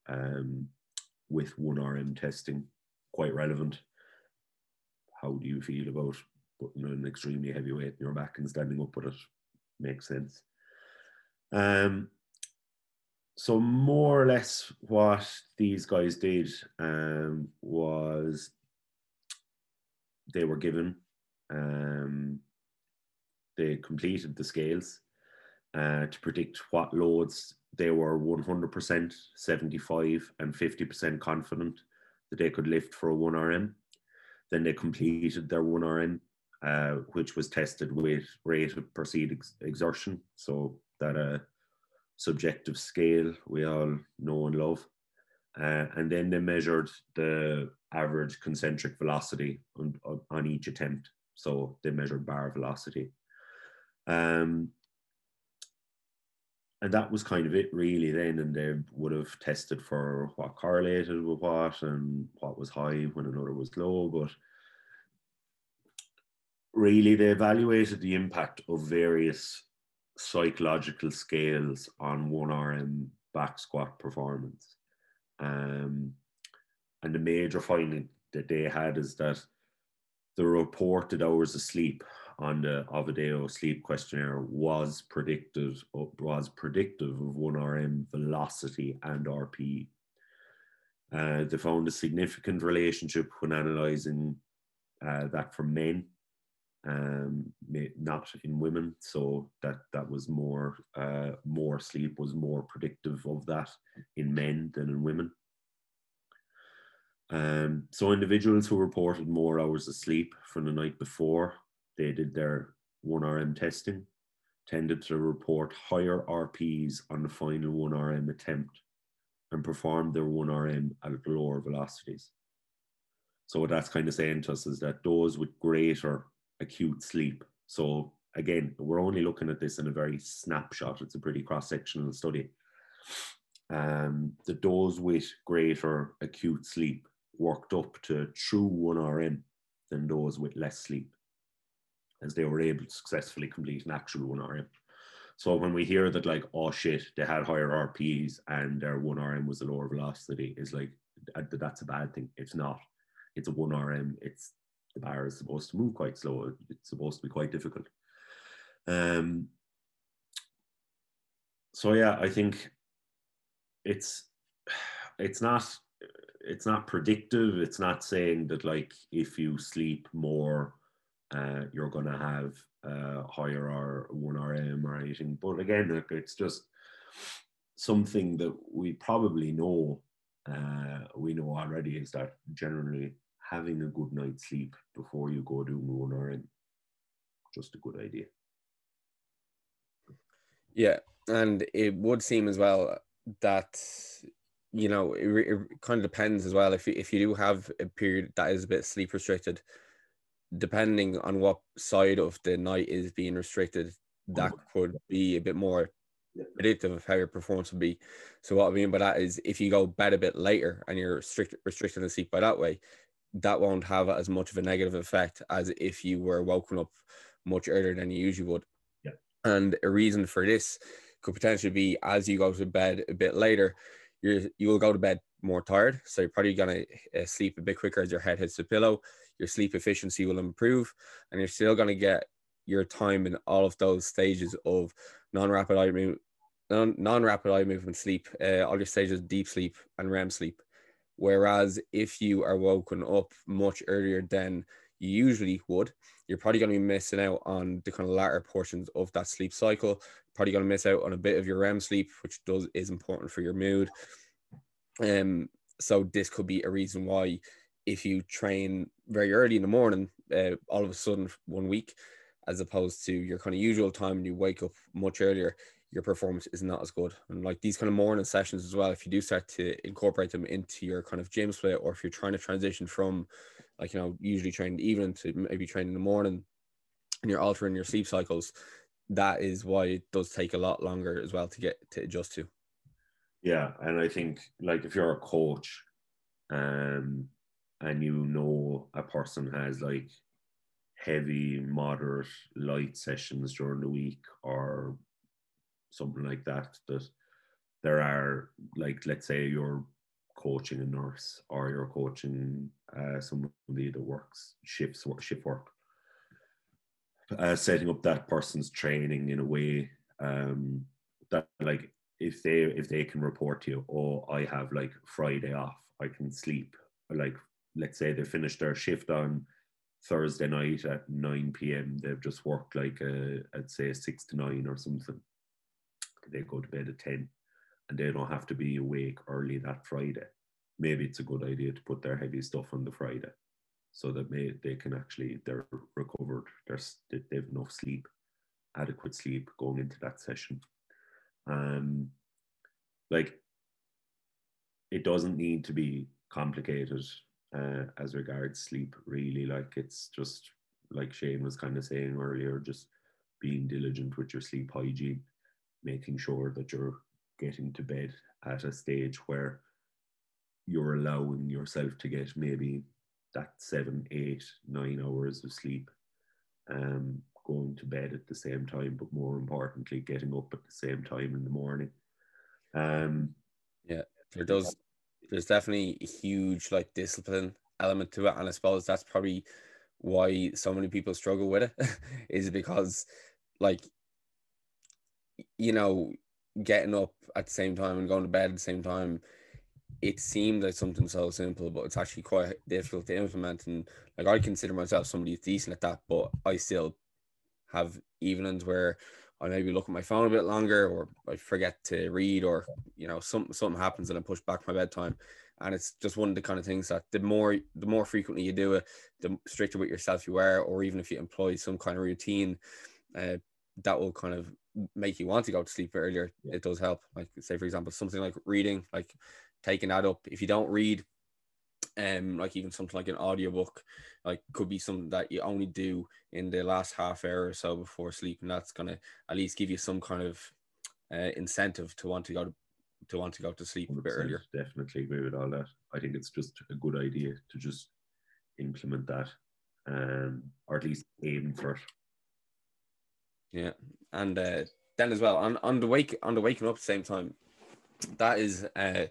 um, with 1rm testing quite relevant. How do you feel about putting an extremely heavy weight in your back and standing up with it? Makes sense. Um, so more or less what these guys did um, was they were given um, they completed the scales uh, to predict what loads they were 100%, 75, and 50% confident that they could lift for a 1RM. Then they completed their 1RM, uh, which was tested with rate of perceived ex- exertion. So that uh, subjective scale we all know and love. Uh, and then they measured the average concentric velocity on, on each attempt. So they measured bar velocity. Um, and that was kind of it really then and they would have tested for what correlated with what and what was high when another was low but really they evaluated the impact of various psychological scales on 1rm back squat performance um, and the major finding that they had is that the reported hours of sleep on the Oviedo sleep questionnaire was predicted was predictive of 1RM velocity and RP. Uh, they found a significant relationship when analysing uh, that for men, um, not in women. So that that was more uh, more sleep was more predictive of that in men than in women. Um, so individuals who reported more hours of sleep from the night before they did their 1RM testing, tended to report higher RPs on the final 1RM attempt and performed their 1RM at lower velocities. So what that's kind of saying to us is that those with greater acute sleep. So again, we're only looking at this in a very snapshot. It's a pretty cross-sectional study. Um, the those with greater acute sleep worked up to true 1RM than those with less sleep as they were able to successfully complete an actual 1RM. So when we hear that like, oh shit, they had higher RPs and their one RM was a lower velocity, is like that's a bad thing. It's not. It's a one RM. It's the bar is supposed to move quite slow. It's supposed to be quite difficult. Um. So yeah, I think it's it's not it's not predictive. It's not saying that like if you sleep more, uh, you're gonna have uh, higher or one RM or anything. But again, it's just something that we probably know. Uh, we know already is that generally having a good night's sleep before you go do moon or in. just a good idea.
Yeah, and it would seem as well that you know it, it kind of depends as well if you, if you do have a period that is a bit sleep restricted depending on what side of the night is being restricted that could be a bit more predictive of how your performance would be so what i mean by that is if you go bed a bit later and you're strict, restricting the sleep by that way that won't have as much of a negative effect as if you were woken up much earlier than you usually would
yeah.
and a reason for this could potentially be as you go to bed a bit later, you you will go to bed more tired. So you're probably going to uh, sleep a bit quicker as your head hits the pillow. Your sleep efficiency will improve, and you're still going to get your time in all of those stages of non-rapid eye movement, non-rapid eye movement sleep, uh, all your stages of deep sleep and REM sleep. Whereas if you are woken up much earlier than you usually would, you're probably going to be missing out on the kind of latter portions of that sleep cycle. Probably going to miss out on a bit of your REM sleep, which does is important for your mood. Um, so this could be a reason why if you train very early in the morning, uh, all of a sudden one week, as opposed to your kind of usual time and you wake up much earlier, your performance is not as good. And like these kind of morning sessions as well, if you do start to incorporate them into your kind of gym split, or if you're trying to transition from like you know usually train the evening to maybe train in the morning and you're altering your sleep cycles that is why it does take a lot longer as well to get to adjust to
yeah and i think like if you're a coach um and you know a person has like heavy moderate light sessions during the week or something like that that there are like let's say you're coaching a nurse or you're coaching uh, somebody that works shifts shift work, uh, setting up that person's training in a way um, that like if they if they can report to you, oh, I have like Friday off, I can sleep. Like let's say they finish their shift on Thursday night at 9 p.m. They've just worked like a, I'd say six to nine or something. They go to bed at 10 and they don't have to be awake early that Friday. Maybe it's a good idea to put their heavy stuff on the Friday so that may, they can actually they're recovered. They're, they've enough sleep adequate sleep going into that session. Um like it doesn't need to be complicated uh, as regards sleep really. Like it's just like Shane was kind of saying earlier just being diligent with your sleep hygiene making sure that you're getting to bed at a stage where you're allowing yourself to get maybe that seven, eight, nine hours of sleep, um, going to bed at the same time, but more importantly, getting up at the same time in the morning. Um,
yeah, there does. There's definitely a huge like discipline element to it, and I suppose that's probably why so many people struggle with it, is because like you know getting up at the same time and going to bed at the same time it seemed like something so simple, but it's actually quite difficult to implement. And like I consider myself somebody who's decent at that, but I still have evenings where I maybe look at my phone a bit longer, or I forget to read, or you know, something something happens and I push back my bedtime. And it's just one of the kind of things that the more the more frequently you do it, the stricter with yourself you are, or even if you employ some kind of routine, uh, that will kind of make you want to go to sleep earlier. It does help. Like say for example, something like reading, like taking that up. If you don't read, um, like even something like an audiobook, like could be something that you only do in the last half hour or so before sleep, and that's gonna at least give you some kind of uh, incentive to want to go to to want to go to sleep a bit earlier.
Definitely agree with all that. I think it's just a good idea to just implement that, um, or at least aim for it.
Yeah, and uh, then as well on on the wake on the waking up at the same time, that is uh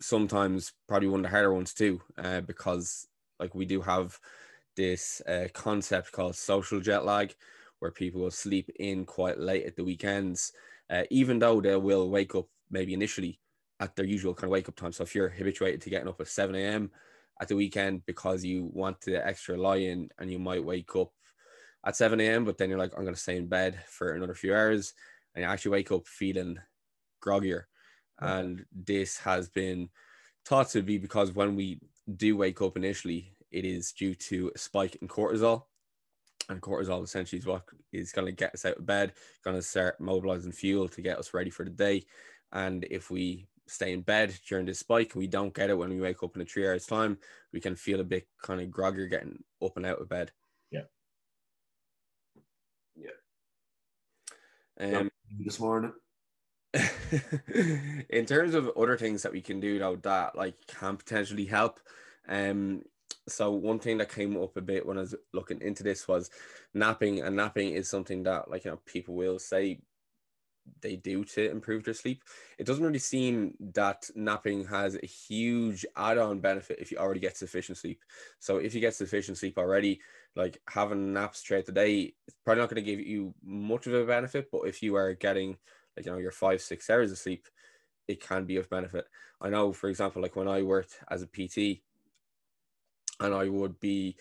sometimes probably one of the harder ones too, uh, because like we do have this uh, concept called social jet lag, where people will sleep in quite late at the weekends, uh, even though they will wake up maybe initially at their usual kind of wake up time. So if you're habituated to getting up at 7 a.m. at the weekend because you want the extra lie in and you might wake up at 7 a.m., but then you're like, I'm going to stay in bed for another few hours. And you actually wake up feeling groggier. Hmm. And this has been thought to be because when we do wake up initially, it is due to a spike in cortisol. And cortisol essentially is what is going to get us out of bed, going to start mobilizing fuel to get us ready for the day. And if we stay in bed during this spike, we don't get it when we wake up in a three hours time, we can feel a bit kind of groggy getting up and out of bed.
Yeah.
Yeah. Um,
this morning.
in terms of other things that we can do though that like can potentially help um so one thing that came up a bit when i was looking into this was napping and napping is something that like you know people will say they do to improve their sleep. It doesn't really seem that napping has a huge add-on benefit if you already get sufficient sleep. So if you get sufficient sleep already like having naps throughout the day it's probably not going to give you much of a benefit but if you are getting like you know your five six hours of sleep it can be of benefit. I know for example like when i worked as a pt and i would be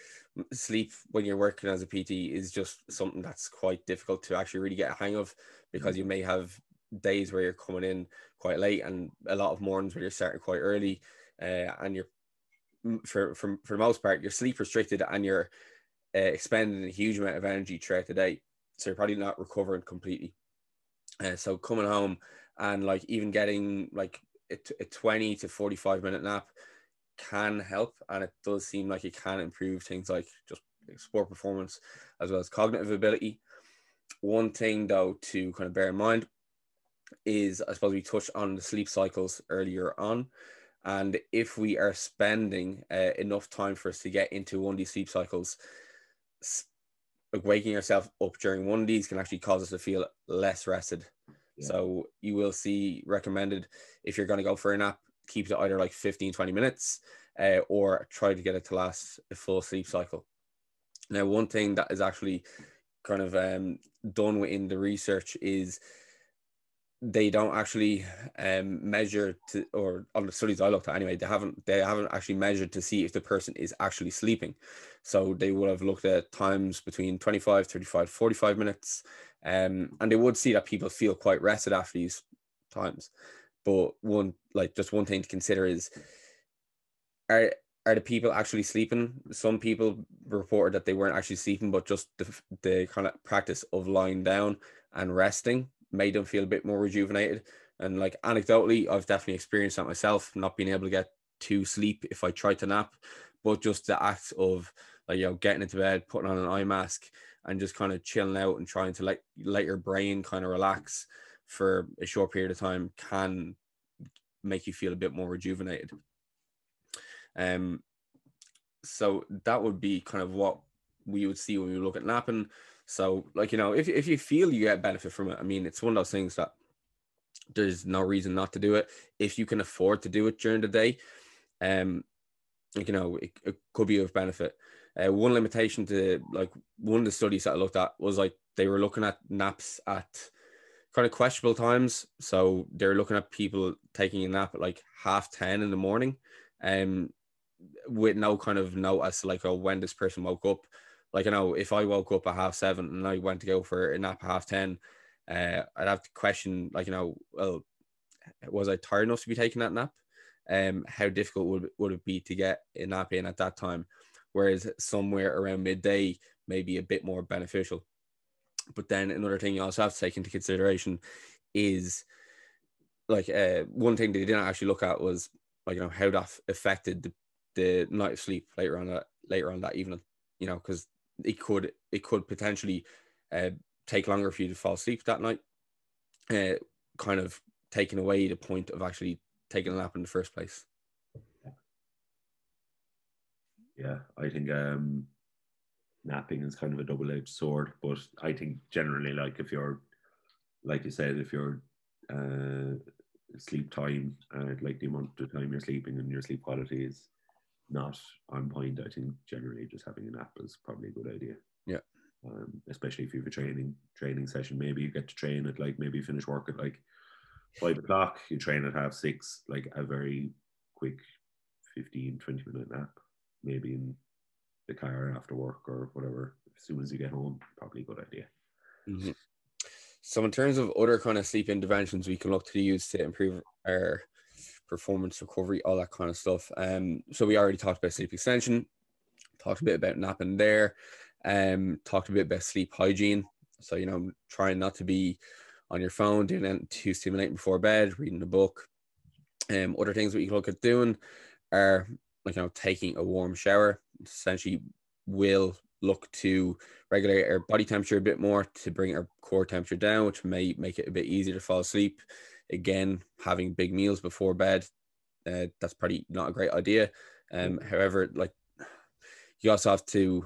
sleep when you're working as a pt is just something that's quite difficult to actually really get a hang of because you may have days where you're coming in quite late and a lot of mornings where you're starting quite early uh, and you're for, for for the most part you're sleep restricted and you're uh, expending a huge amount of energy throughout the day. So you're probably not recovering completely. Uh, so coming home and like even getting like a, a 20 to 45 minute nap can help. And it does seem like it can improve things like just sport performance as well as cognitive ability. One thing though to kind of bear in mind is i suppose we touched on the sleep cycles earlier on. And if we are spending uh, enough time for us to get into one of these sleep cycles like waking yourself up during one of these can actually cause us to feel less rested. Yeah. So you will see recommended if you're going to go for a nap, keep it either like 15, 20 minutes uh, or try to get it to last a full sleep cycle. Now, one thing that is actually kind of um, done within the research is they don't actually um, measure to, or on the studies I looked at anyway, they haven't they haven't actually measured to see if the person is actually sleeping. So they would have looked at times between 25, 35, 45 minutes, um, and they would see that people feel quite rested after these times. But one like just one thing to consider is are are the people actually sleeping? Some people reported that they weren't actually sleeping, but just the, the kind of practice of lying down and resting made them feel a bit more rejuvenated. And like anecdotally, I've definitely experienced that myself, not being able to get to sleep if I try to nap, but just the act of like you know getting into bed, putting on an eye mask, and just kind of chilling out and trying to let let your brain kind of relax for a short period of time can make you feel a bit more rejuvenated. Um, so that would be kind of what we would see when we look at napping. So, like, you know, if, if you feel you get benefit from it, I mean, it's one of those things that there's no reason not to do it. If you can afford to do it during the day, um, you know, it, it could be of benefit. Uh, one limitation to like one of the studies that I looked at was like they were looking at naps at kind of questionable times. So they're looking at people taking a nap at like half 10 in the morning, um, with no kind of to like, oh, when this person woke up like you know, if I woke up at half seven and I went to go for a nap at half ten, uh, I'd have to question like you know, well, was I tired enough to be taking that nap? Um, how difficult would would it be to get a nap in at that time? Whereas somewhere around midday may be a bit more beneficial. But then another thing you also have to take into consideration is like uh, one thing they didn't actually look at was like you know how that affected the, the night of sleep later on that later on that evening. You know, because it could it could potentially uh, take longer for you to fall asleep that night, uh, kind of taking away the point of actually taking a nap in the first place.
Yeah, I think um, napping is kind of a double-edged sword, but I think generally, like if you're like you said, if your uh, sleep time and like the amount of time you're sleeping and your sleep quality is not on point, I think generally just having a nap is probably a good idea.
Yeah.
Um, especially if you have a training training session, maybe you get to train at like maybe finish work at like five o'clock, you train at half six, like a very quick 15, 20 minute nap, maybe in the car after work or whatever. As soon as you get home, probably a good idea.
Mm-hmm. So, in terms of other kind of sleep interventions, we can look to use to improve our performance recovery, all that kind of stuff. Um, so we already talked about sleep extension, talked a bit about napping there, um, talked a bit about sleep hygiene. So you know, trying not to be on your phone, doing anything too stimulating before bed, reading a book. Um, other things that you can look at doing are like you know taking a warm shower. Essentially, will look to regulate our body temperature a bit more to bring our core temperature down, which may make it a bit easier to fall asleep. Again, having big meals before bed, uh, that's probably not a great idea. Um, however, like you also have to,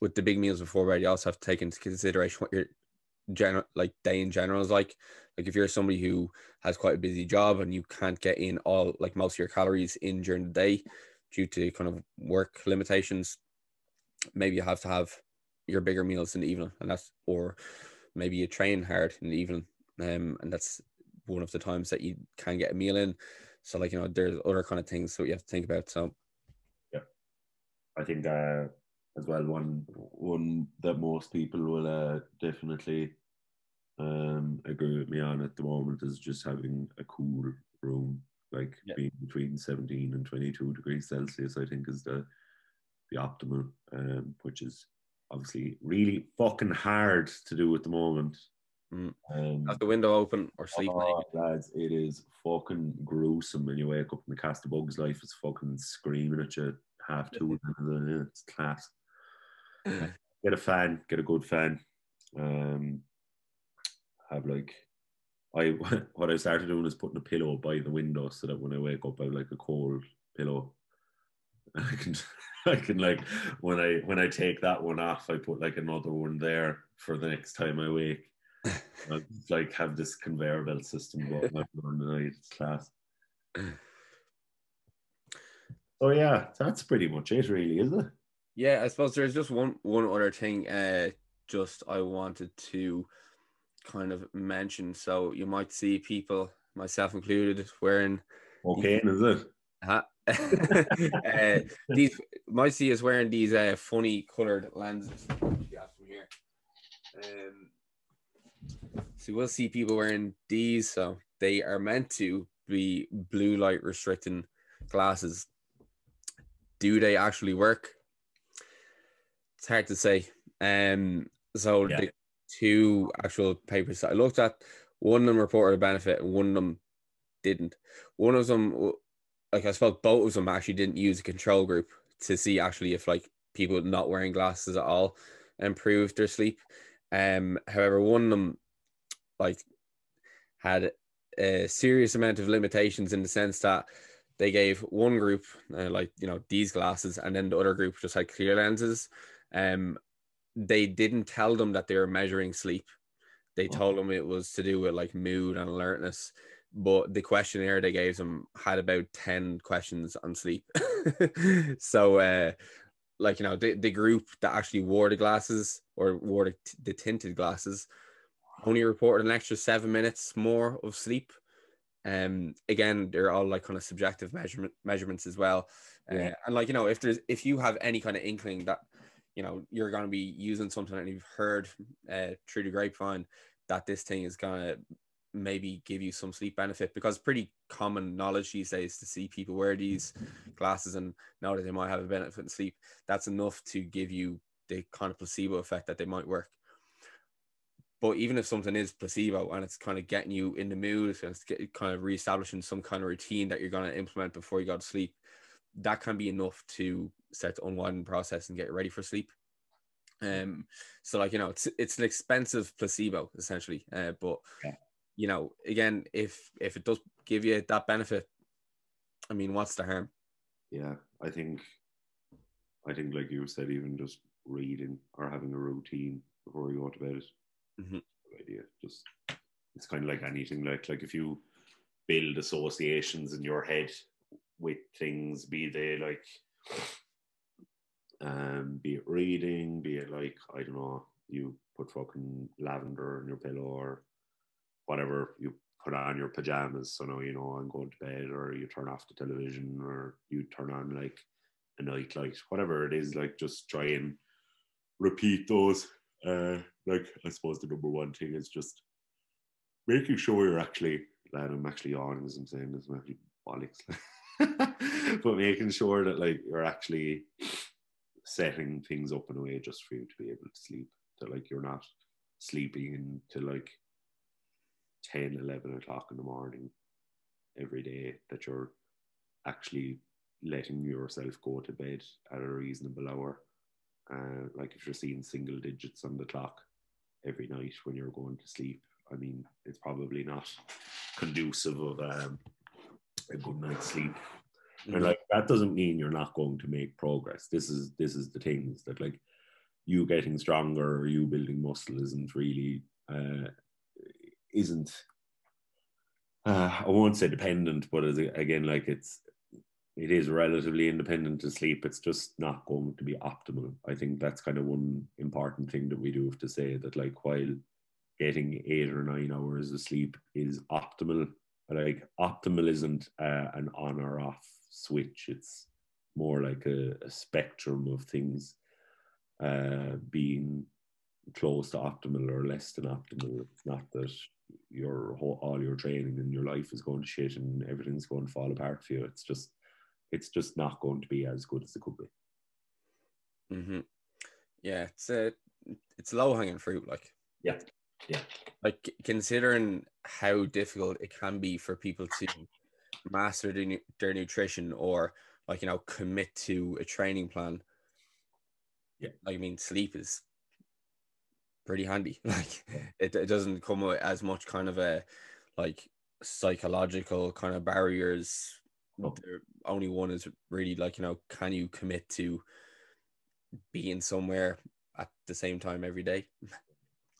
with the big meals before bed, you also have to take into consideration what your general like day in general is like. Like if you're somebody who has quite a busy job and you can't get in all like most of your calories in during the day due to kind of work limitations, maybe you have to have your bigger meals in the evening, and that's or maybe you train hard in the evening, um, and that's one of the times that you can get a meal in. So like you know, there's other kind of things that you have to think about. So
yeah, I think uh, as well one one that most people will uh, definitely um, agree with me on at the moment is just having a cool room, like yeah. being between 17 and 22 degrees Celsius. I think is the the optimal, um, which is obviously really fucking hard to do at the moment.
Mm. Um, Have the window open or sleep.
Oh, lads, it is fucking gruesome when you wake up and the cast of bugs life is fucking screaming at you half two. it's class. get a fan, get a good fan. Um, have like I what I started doing is putting a pillow by the window so that when I wake up I have like a cold pillow. I can I can like when I when I take that one off I put like another one there for the next time I wake like have this conveyor belt system going on the night. It's class. So yeah, that's pretty much it, really, is it?
Yeah, I suppose there's just one one other thing. Uh, just I wanted to kind of mention. So you might see people, myself included, wearing.
Okay, these, is it?
Uh, uh, these might see us wearing these uh, funny colored lenses. Yeah, from here. Um, so we'll see people wearing these. So they are meant to be blue light restricting glasses. Do they actually work? It's hard to say. Um, so yeah. the two actual papers that I looked at, one of them reported a benefit, and one of them didn't. One of them, like I suppose, both of them actually didn't use a control group to see actually if like people not wearing glasses at all improved their sleep. Um, however, one of them like had a serious amount of limitations in the sense that they gave one group uh, like you know these glasses and then the other group just had clear lenses. Um they didn't tell them that they were measuring sleep. They told them it was to do with like mood and alertness. But the questionnaire they gave them had about 10 questions on sleep. So uh like you know the, the group that actually wore the glasses or wore the, the tinted glasses only reported an extra seven minutes more of sleep. Um, again, they're all like kind of subjective measurement measurements as well. Uh, yeah. Uh, and like you know, if there's if you have any kind of inkling that you know you're going to be using something and you've heard uh, through the grapevine that this thing is going to maybe give you some sleep benefit because pretty common knowledge these days to see people wear these glasses and know that they might have a benefit in sleep. That's enough to give you the kind of placebo effect that they might work. But even if something is placebo and it's kind of getting you in the mood and it's get, kind of reestablishing some kind of routine that you're going to implement before you go to sleep, that can be enough to set the unwinding process and get you ready for sleep. Um, so like you know, it's it's an expensive placebo essentially, uh, but yeah. you know, again, if if it does give you that benefit, I mean, what's the harm?
Yeah, I think, I think like you said, even just reading or having a routine before you go to bed mm-hmm. idea. Just it's kind of like anything like like if you build associations in your head with things, be they like um, be it reading, be it like I don't know, you put fucking lavender in your pillow or whatever you put on your pajamas. So now you know I'm going to bed, or you turn off the television, or you turn on like a night light, whatever it is. Like just try and repeat those. Uh, like I suppose the number one thing is just making sure you're actually. Lad, I'm actually on as I'm saying this, actually bollocks. but making sure that like you're actually setting things up in a way just for you to be able to sleep. That like you're not sleeping until like 10, 11 o'clock in the morning every day, that you're actually letting yourself go to bed at a reasonable hour. Uh, like if you're seeing single digits on the clock every night when you're going to sleep, I mean, it's probably not conducive of um, a good night's sleep. Mm-hmm. And like that doesn't mean you're not going to make progress. This is this is the things that like you getting stronger or you building muscle isn't really uh, isn't uh, I won't say dependent, but as again, like it's it is relatively independent to sleep. It's just not going to be optimal. I think that's kind of one important thing that we do have to say that like while getting eight or nine hours of sleep is optimal, like optimal isn't uh, an on or off switch. It's more like a, a spectrum of things uh, being close to optimal or less than optimal. It's not that your whole, all your training and your life is going to shit and everything's going to fall apart for you. It's just it's just not going to be as good as it could be.
Mm-hmm. Yeah, it's a it's low hanging fruit. Like
yeah, yeah.
Like considering how difficult it can be for people to master their, their nutrition or like you know commit to a training plan.
Yeah,
like, I mean, sleep is pretty handy. Like it, it doesn't come with as much kind of a like psychological kind of barriers. The only one is really like you know, can you commit to being somewhere at the same time every day?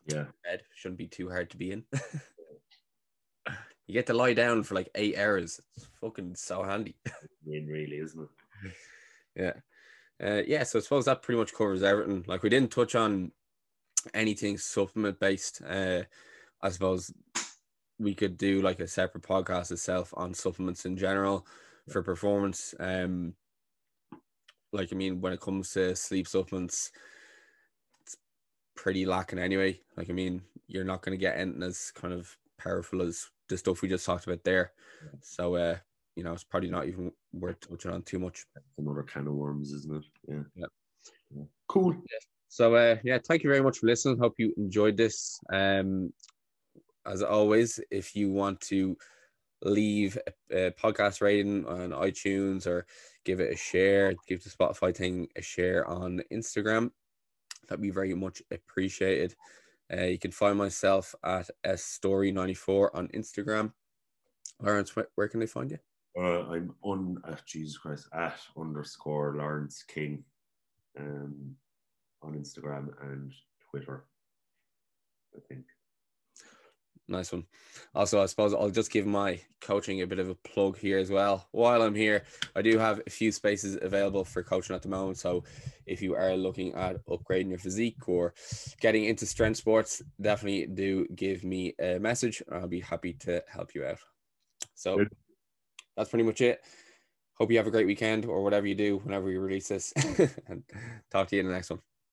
Yeah,
bed shouldn't be too hard to be in. you get to lie down for like eight hours. It's fucking so handy.
It really, isn't it?
Yeah. Uh, yeah, so I suppose that pretty much covers everything. Like we didn't touch on anything supplement based. Uh, I suppose we could do like a separate podcast itself on supplements in general for performance. Um, like I mean, when it comes to sleep supplements, it's pretty lacking anyway. Like I mean, you're not going to get anything as kind of powerful as the stuff we just talked about there. So, uh, you know, it's probably not even worth touching on too much.
Another kind of worms, isn't it?
Yeah. Yeah.
yeah. Cool.
Yeah. So uh, yeah, thank you very much for listening. Hope you enjoyed this. Um, as always, if you want to leave a, podcast rating on iTunes or give it a share, give the Spotify thing a share on Instagram, that'd be very much appreciated. Uh, you can find myself at storey94 on Instagram. Lawrence, where can they find you?
Uh, I'm on at Jesus Christ at underscore Lawrence King. Um, on Instagram and Twitter. I think.
Nice one. Also, I suppose I'll just give my coaching a bit of a plug here as well. While I'm here, I do have a few spaces available for coaching at the moment. So, if you are looking at upgrading your physique or getting into strength sports, definitely do give me a message. I'll be happy to help you out. So, Good. that's pretty much it. Hope you have a great weekend or whatever you do whenever you release this. and talk to you in the next one.